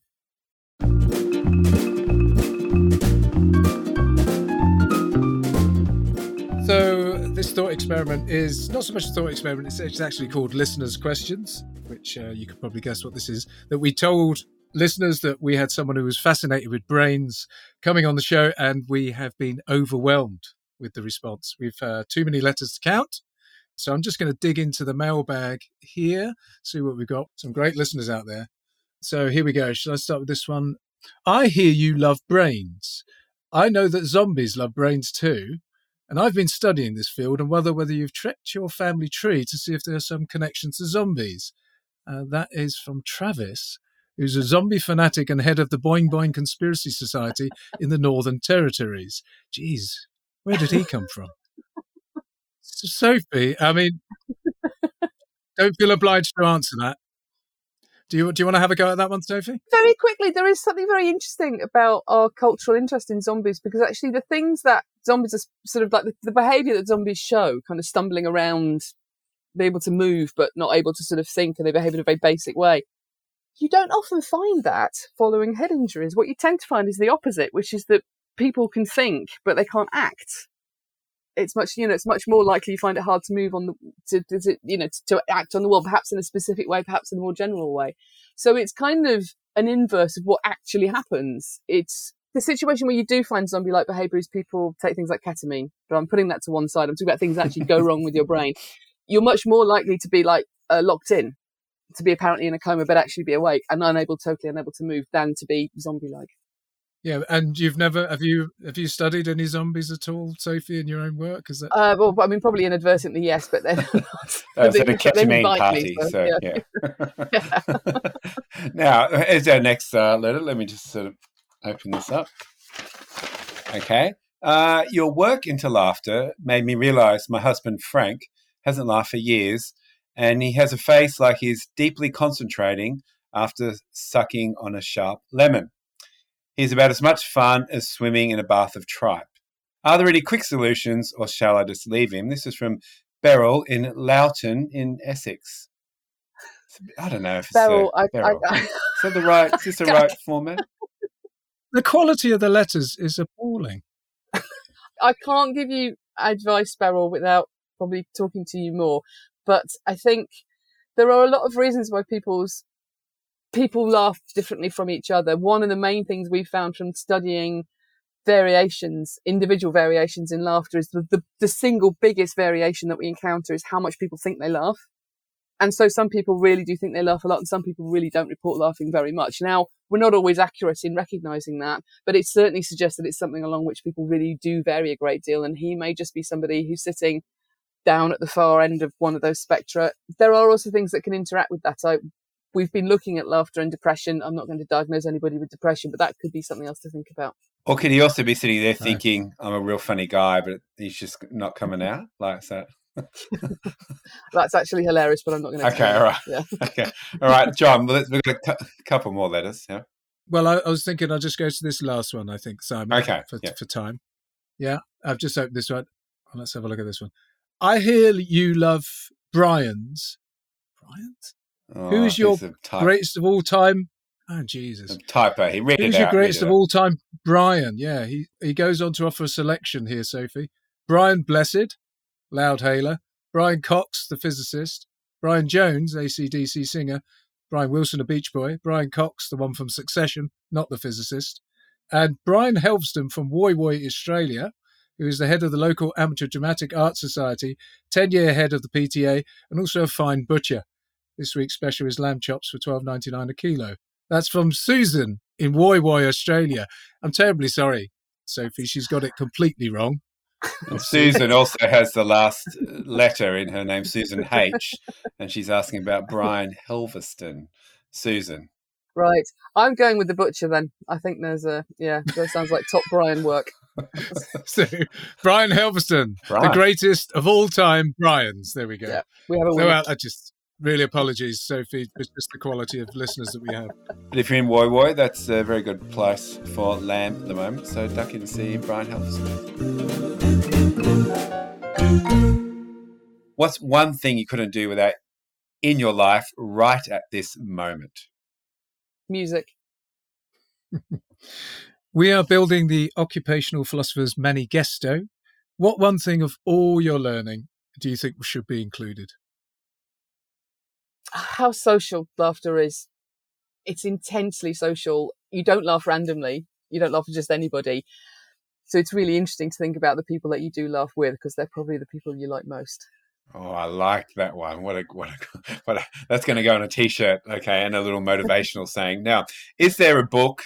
[SPEAKER 4] This thought experiment is not so much a thought experiment; it's, it's actually called listeners' questions, which uh, you could probably guess what this is. That we told listeners that we had someone who was fascinated with brains coming on the show, and we have been overwhelmed with the response. We've uh, too many letters to count. So I'm just going to dig into the mailbag here, see what we've got. Some great listeners out there. So here we go. Should I start with this one? I hear you love brains. I know that zombies love brains too. And I've been studying this field and whether whether you've checked your family tree to see if there are some connections to zombies. Uh, that is from Travis, who's a zombie fanatic and head of the Boing Boing Conspiracy Society in the Northern Territories. Jeez, where did he come from? Sophie, I mean, don't feel obliged to answer that. Do you, do you want to have a go at that one, Sophie?
[SPEAKER 2] Very quickly, there is something very interesting about our cultural interest in zombies because actually the things that zombies are sort of like the, the behavior that zombies show, kind of stumbling around, be able to move but not able to sort of think, and they behave in a very basic way. You don't often find that following head injuries. What you tend to find is the opposite, which is that people can think but they can't act it's much you know it's much more likely you find it hard to move on the to, to you know to, to, act on the world perhaps in a specific way perhaps in a more general way. So it's kind of an inverse of what actually happens. It's the situation where you do find zombie like behavior is people take things like ketamine but i'm putting that to one side. I'm talking about things that actually go wrong with your brain. You're much more likely to be like uh, locked in to be apparently in a coma but actually be awake and unable totally unable to move than to be zombie like
[SPEAKER 4] yeah, and you've never have you have you studied any zombies at all, Sophie, in your own work? Is that?
[SPEAKER 2] Uh, well, I mean, probably inadvertently, yes, but then.
[SPEAKER 1] oh, it's a ketamine party, me, so, so yeah. yeah. now, as our next uh, letter, let me just sort of open this up. Okay, uh, your work into laughter made me realise my husband Frank hasn't laughed for years, and he has a face like he's deeply concentrating after sucking on a sharp lemon. He's about as much fun as swimming in a bath of tripe. Are there any quick solutions, or shall I just leave him? This is from Beryl in Loughton in Essex. I don't know if it's Beryl. I, Beryl. I, I, is that the right? Is this the right format?
[SPEAKER 4] The quality of the letters is appalling.
[SPEAKER 2] I can't give you advice, Beryl, without probably talking to you more. But I think there are a lot of reasons why people's people laugh differently from each other. One of the main things we found from studying variations, individual variations in laughter is the, the, the, single biggest variation that we encounter is how much people think they laugh. And so some people really do think they laugh a lot and some people really don't report laughing very much. Now, we're not always accurate in recognizing that, but it certainly suggests that it's something along which people really do vary a great deal. And he may just be somebody who's sitting down at the far end of one of those spectra. There are also things that can interact with that. I, we've been looking at laughter and depression. I'm not going to diagnose anybody with depression, but that could be something else to think about.
[SPEAKER 1] Or could he also be sitting there thinking, "I'm a real funny guy, but he's just not coming out like that"?
[SPEAKER 2] That's actually hilarious, but I'm not going to.
[SPEAKER 1] Okay, all right. Yeah. okay, all right, John. Well, We've got a couple more letters. Yeah.
[SPEAKER 4] Well, I, I, was thinking I'll just go to this last one. I think Simon.
[SPEAKER 1] Okay.
[SPEAKER 4] For,
[SPEAKER 1] yeah.
[SPEAKER 4] for time. Yeah, I've just opened this one. Let's have a look at this one. I hear you love Brian's. Brian's? Oh, Who's your greatest of all time? Oh Jesus!
[SPEAKER 1] typo. He read
[SPEAKER 4] Who's
[SPEAKER 1] it
[SPEAKER 4] your greatest
[SPEAKER 1] of
[SPEAKER 4] all time? Brian. Yeah, he he goes on to offer a selection here, Sophie. Brian Blessed, Loudhailer. Brian Cox, the physicist. Brian Jones, ACDC singer. Brian Wilson, a Beach Boy. Brian Cox, the one from Succession, not the physicist. And Brian Helveston from Woy Woy, Australia, who is the head of the local amateur dramatic Arts society, 10 year head of the PTA, and also a fine butcher. This week's special is lamb chops for twelve ninety nine a kilo. That's from Susan in Woy Woy, Australia. I'm terribly sorry, Sophie. She's got it completely wrong.
[SPEAKER 1] And Susan also has the last letter in her name, Susan H, and she's asking about Brian Helveston. Susan.
[SPEAKER 2] Right. I'm going with the butcher then. I think there's a yeah, that sounds like top Brian work.
[SPEAKER 4] so Brian Helveston,
[SPEAKER 1] Brian.
[SPEAKER 4] the greatest of all time Brians. There we go.
[SPEAKER 2] Yeah, we have a
[SPEAKER 4] So
[SPEAKER 2] winner.
[SPEAKER 4] uh, I just really apologies, Sophie. It's just the quality of listeners that we have.
[SPEAKER 1] But if you're in Woy Woy, that's a very good place for lamb at the moment. So duck in and see Brian Helveston. What's one thing you couldn't do without in your life right at this moment?
[SPEAKER 2] Music.
[SPEAKER 4] We are building the occupational philosopher's manifesto. What one thing of all your learning do you think should be included?
[SPEAKER 2] How social laughter is. It's intensely social. You don't laugh randomly. You don't laugh at just anybody. So it's really interesting to think about the people that you do laugh with because they're probably the people you like most.
[SPEAKER 1] Oh, I like that one. What a what a, what a that's going to go on a t-shirt, okay, and a little motivational saying. Now, is there a book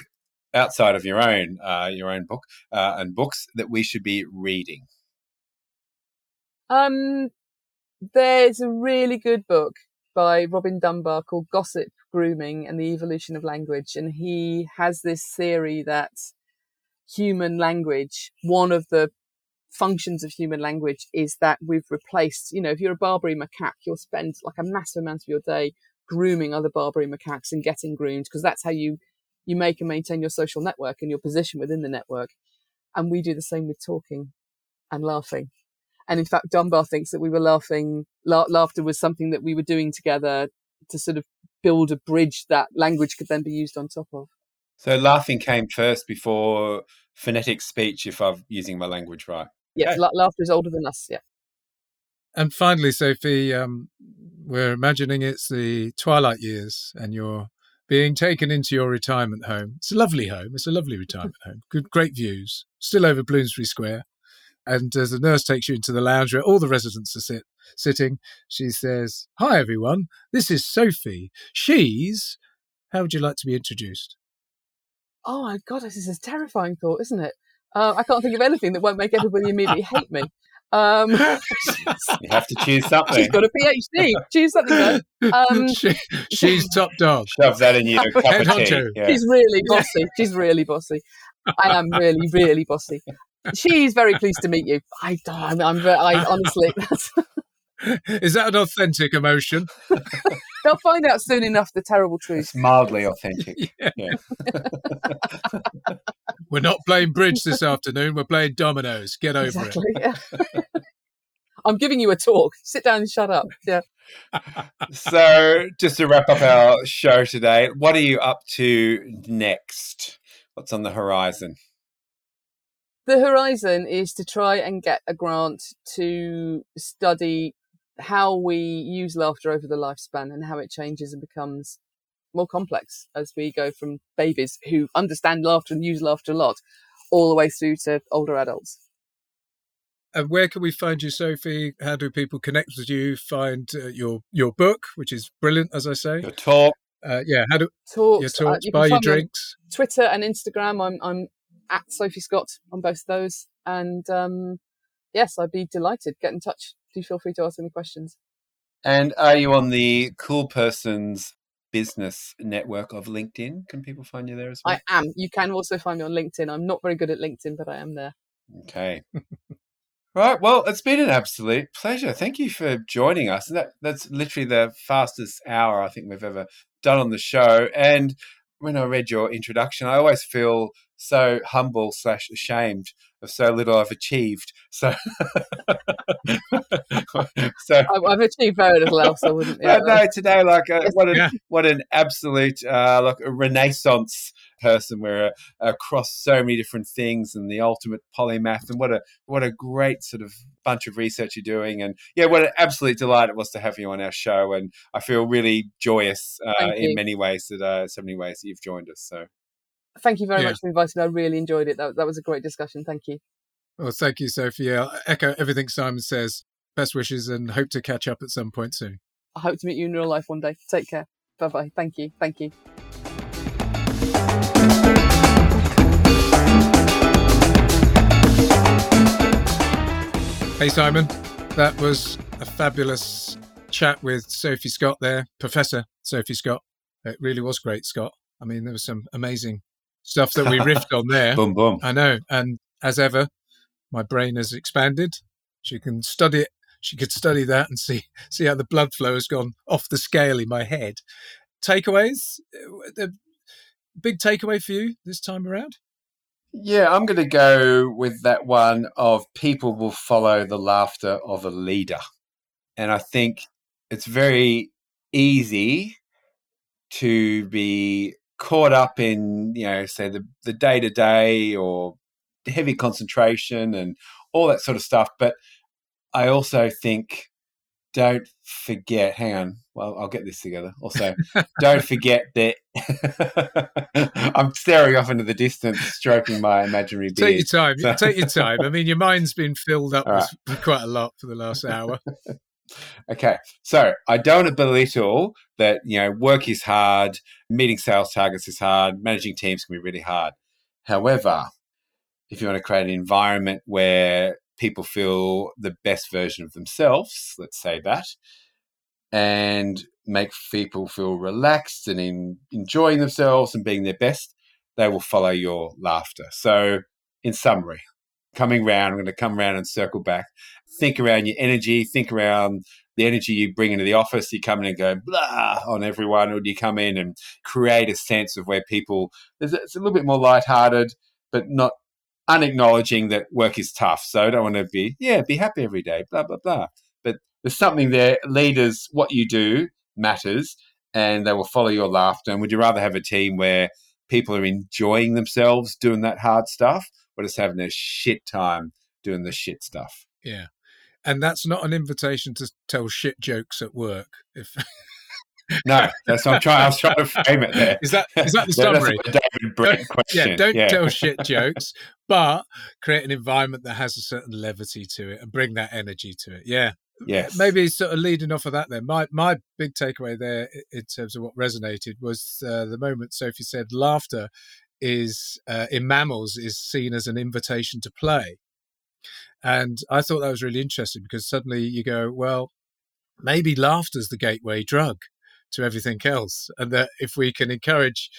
[SPEAKER 1] outside of your own uh, your own book uh, and books that we should be reading?
[SPEAKER 2] Um, there's a really good book by Robin Dunbar called Gossip, Grooming, and the Evolution of Language. And he has this theory that human language, one of the functions of human language is that we've replaced, you know, if you're a Barbary macaque, you'll spend like a massive amount of your day grooming other Barbary macaques and getting groomed because that's how you, you make and maintain your social network and your position within the network. And we do the same with talking and laughing. And in fact, Dunbar thinks that we were laughing. La- laughter was something that we were doing together to sort of build a bridge that language could then be used on top of.
[SPEAKER 1] So laughing came first before phonetic speech, if I'm using my language right.
[SPEAKER 2] Yeah,
[SPEAKER 1] Okay.
[SPEAKER 2] la- laughter is older than us. Yeah.
[SPEAKER 4] And finally, Sophie, um, we're imagining it's the twilight years and you're being taken into your retirement home. It's a lovely home. It's a lovely retirement home. Good, great views. Still over Bloomsbury Square. And as the nurse takes you into the lounge where all the residents are sit, sitting, she says, Hi, everyone. This is Sophie. She's. How would you like to be introduced?
[SPEAKER 2] Oh my god, this is a terrifying thought, isn't it? Uh, I can't think of anything that won't make everybody immediately hate me. Um,
[SPEAKER 1] You have to choose something.
[SPEAKER 2] she's got a PhD. Choose something. Though. Um,
[SPEAKER 4] she, she's top dog.
[SPEAKER 1] Shove that in your cup of tea. Yeah.
[SPEAKER 2] She's really bossy. She's really bossy. I am really, really bossy. She's very pleased to meet you. I, I'm, I'm I honestly, that's,
[SPEAKER 4] Is that an authentic emotion?
[SPEAKER 2] they'll find out soon enough the terrible truth.
[SPEAKER 1] It's mildly authentic.
[SPEAKER 4] Yeah.
[SPEAKER 1] Yeah.
[SPEAKER 4] We're not playing bridge this afternoon. We're playing dominoes. Get over
[SPEAKER 2] Exactly. yeah. I'm giving you a talk. Sit down and shut up. Yeah.
[SPEAKER 1] So, just to wrap up our show today, what are you up to next? What's on the horizon?
[SPEAKER 2] The horizon is to try and get a grant to study how we use laughter over the lifespan and how it changes and becomes more complex as we go from babies who understand laughter and use laughter a lot all the way through to older adults.
[SPEAKER 4] And where can we find you, Sophie? How do people connect with you? Find uh, your your book, which is brilliant, as I say.
[SPEAKER 1] Your talk.
[SPEAKER 4] Uh, yeah, how do
[SPEAKER 2] Talks,
[SPEAKER 4] your
[SPEAKER 2] uh, you
[SPEAKER 4] buy your
[SPEAKER 2] find me on
[SPEAKER 4] drinks?
[SPEAKER 2] Twitter and Instagram. I'm I'm at Sophie Scott on both those. And um, yes, I'd be delighted. Get in touch. Do feel free to ask any questions.
[SPEAKER 1] And are you on the Cool Persons Business Network of LinkedIn? Can people find you there as well?
[SPEAKER 2] I am. You can also find me on LinkedIn. I'm not very good at LinkedIn, but I am there.
[SPEAKER 1] Okay. right. Well, it's been an absolute pleasure. Thank you for joining us. That that's literally the fastest hour I think we've ever done on the show. And when I read your introduction, I always feel so humble slash ashamed of so little I've achieved. So, so
[SPEAKER 2] I've, I've achieved very little else. I wouldn't.
[SPEAKER 1] yeah,
[SPEAKER 2] Yeah,
[SPEAKER 1] no, today, like, uh, what, a,
[SPEAKER 4] Yeah.
[SPEAKER 1] what an absolute, uh, like, a renaissance person. We're uh, across so many different things and the ultimate polymath. And what a, what a great sort of bunch of research you're doing. And yeah, what an absolute delight it was to have you on our show. And I feel really joyous uh, in many ways that, uh, so many ways that you've joined us. So,
[SPEAKER 2] Thank you very
[SPEAKER 4] Yeah.
[SPEAKER 2] much for inviting me. I really enjoyed it. That, that was a great discussion. Thank you.
[SPEAKER 4] Well, thank you, Sophie. I'll echo everything Simon says. Best wishes and hope to catch up at some point soon.
[SPEAKER 2] I hope to meet you in real life one day. Take care. Bye bye. Thank you. Thank you.
[SPEAKER 4] Hey, Simon. That was a fabulous chat with Sophie Scott there, Professor Sophie Scott. It really was great, Scott. I mean, there was some amazing stuff that we riffed on there.
[SPEAKER 1] boom, boom.
[SPEAKER 4] I know. And as ever, my brain has expanded. She can study it. She could study that and see see how the blood flow has gone off the scale in my head. Takeaways? Uh, The big takeaway for you this time around?
[SPEAKER 1] Yeah, I'm going to go with that one of people will follow the laughter of a leader. And I think it's very easy to be caught up in, you know, say the, the day-to-day or heavy concentration and all that sort of stuff. But I also think don't forget, hang on, well, I'll get this together. Also, don't forget that I'm staring off into the distance, stroking my imaginary beard.
[SPEAKER 4] Take your time.
[SPEAKER 1] So-
[SPEAKER 4] Take your time. I mean, your mind's been filled up
[SPEAKER 1] All
[SPEAKER 4] with, quite a lot for the last hour.
[SPEAKER 1] Okay, so I don't belittle that you know work is hard, meeting sales targets is hard, managing teams can be really hard. However, if you want to create an environment where people feel the best version of themselves, let's say that, and make people feel relaxed and in, enjoying themselves and being their best, they will follow your laughter. So, in summary, coming round, I'm going to come around and circle back. Think around your energy, think around the energy you bring into the office. You come in and go blah on everyone, or do you come in and create a sense of where people, there's it's a little bit more lighthearted, but not unacknowledging that work is tough. So I don't want to be, yeah, be happy every day, blah, blah, blah. But there's something there. Leaders, what you do matters and they will follow your laughter. And would you rather have a team where people are enjoying themselves doing that hard stuff or just having a shit time doing the shit stuff?
[SPEAKER 4] Yeah. And that's not an invitation to tell shit jokes at work. If
[SPEAKER 1] No, that's I'm trying. I was trying to frame it there.
[SPEAKER 4] is that is that the
[SPEAKER 1] Yeah, that's
[SPEAKER 4] summary?
[SPEAKER 1] David Brent question.
[SPEAKER 4] Yeah, don't tell shit jokes, but create an environment that has a certain levity to it and bring that energy to it. Yeah.
[SPEAKER 1] Yes.
[SPEAKER 4] Maybe sort of leading off of that then. My my big takeaway there in terms of what resonated was uh, the moment Sophie said laughter is uh, in mammals is seen as an invitation to play. And I thought that was really interesting because suddenly you go, well, maybe laughter's the gateway drug to everything else. And that if we can encourage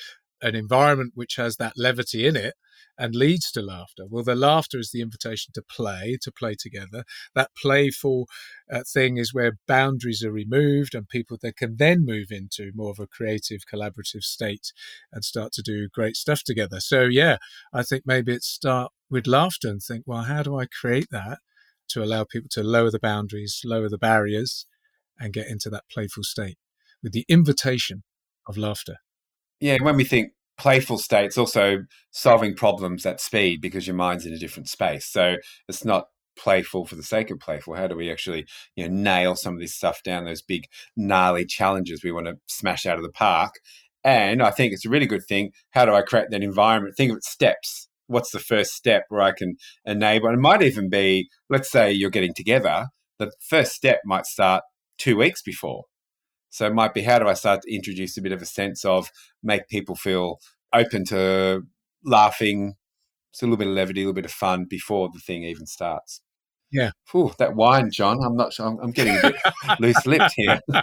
[SPEAKER 4] an environment which has that levity in it and leads to laughter, well, the laughter is the invitation to play, to play together. That playful uh, thing is where boundaries are removed and people that can then move into more of a creative, collaborative state and start to do great stuff together. So, yeah, I think maybe it's start with laughter and think, well, how do I create that to allow people to lower the boundaries, lower the barriers, and get into that playful state with the invitation of laughter?
[SPEAKER 1] Yeah, when we think playful states, also solving problems at speed because your mind's in a different space. So it's not playful for the sake of playful. How do we actually, you know, nail some of this stuff down? Those big gnarly challenges we want to smash out of the park. And I think it's a really good thing. How do I create that environment? Think of it steps. What's the first step where I can enable? And it might even be, let's say you're getting together. The first step might start two weeks before. So it might be how do I start to introduce a bit of a sense of make people feel open to laughing, it's a little bit of levity, a little bit of fun before the thing even starts.
[SPEAKER 4] Yeah.
[SPEAKER 1] Whew, that wine, John. I'm not sure. I'm, I'm getting a bit loose lipped here.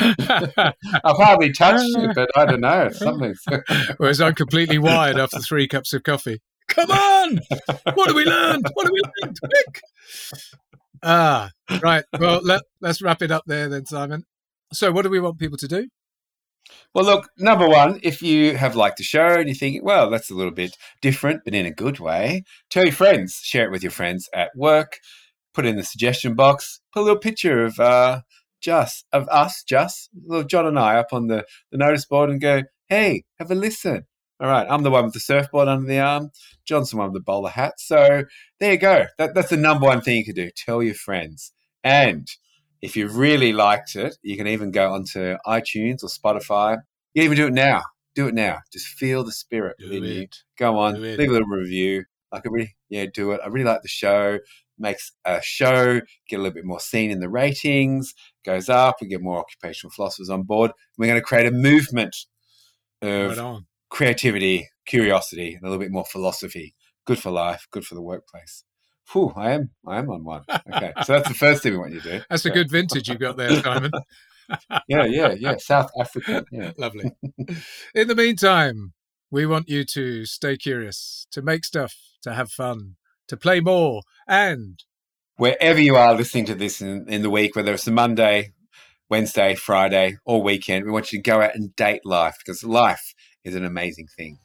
[SPEAKER 1] I've hardly touched it, but I don't know. It's something.
[SPEAKER 4] Whereas I'm completely wired after three cups of coffee. Come on! What have we learned? What have we learned? Quick! Ah, right. Well, let, let's wrap it up there then, Simon. So, what do we want people to do?
[SPEAKER 1] Well, look, number one, if you have liked the show and you think, well, that's a little bit different, but in a good way, tell your friends, share it with your friends at work, put in the suggestion box, put a little picture of uh, just of us, just little John and I up on the, the notice board and go, hey, have a listen. All right, I'm the one with the surfboard under the arm. John's the one with the bowler hat. So there you go. That, that's the number one thing you can do. Tell your friends. And if you really liked it, you can even go onto iTunes or Spotify. You can even do it now. Do it now. Just feel the spirit
[SPEAKER 4] Do
[SPEAKER 1] you.
[SPEAKER 4] it.
[SPEAKER 1] Go on, leave a little review. I could really, yeah, do it. I really like the show. makes a show get a little bit more seen in the ratings, goes up, we get more occupational philosophers on board. We're going to create a movement of
[SPEAKER 4] Right
[SPEAKER 1] creativity, curiosity, and a little bit more philosophy. Good for life, good for the workplace. Whew, I am, I am on one. Okay, so that's the first thing we want you to do.
[SPEAKER 4] That's a good vintage you've got there, Simon.
[SPEAKER 1] Yeah, yeah, yeah. South Africa. Yeah.
[SPEAKER 4] Lovely. In the meantime, we want you to stay curious, to make stuff, to have fun, to play more, and
[SPEAKER 1] Wherever you are listening to this in, in the week, whether it's a Monday, Wednesday, Friday, or weekend, we want you to go out and date life because life is an amazing thing.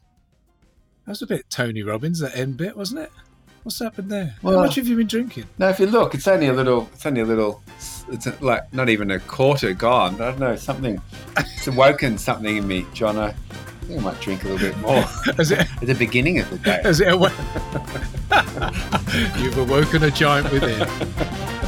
[SPEAKER 4] that was a bit Tony Robbins, that end bit, wasn't it? What's happened there?
[SPEAKER 1] Well-
[SPEAKER 4] How much have you been drinking?
[SPEAKER 1] Now, if you look, it's only a little. It's only a little. It's like not even a quarter gone. I don't know. Something. It's awoken something in me, John. I think I might drink a little bit more
[SPEAKER 4] it,
[SPEAKER 1] at the beginning of the day.
[SPEAKER 4] has it awa- You've awoken a giant within.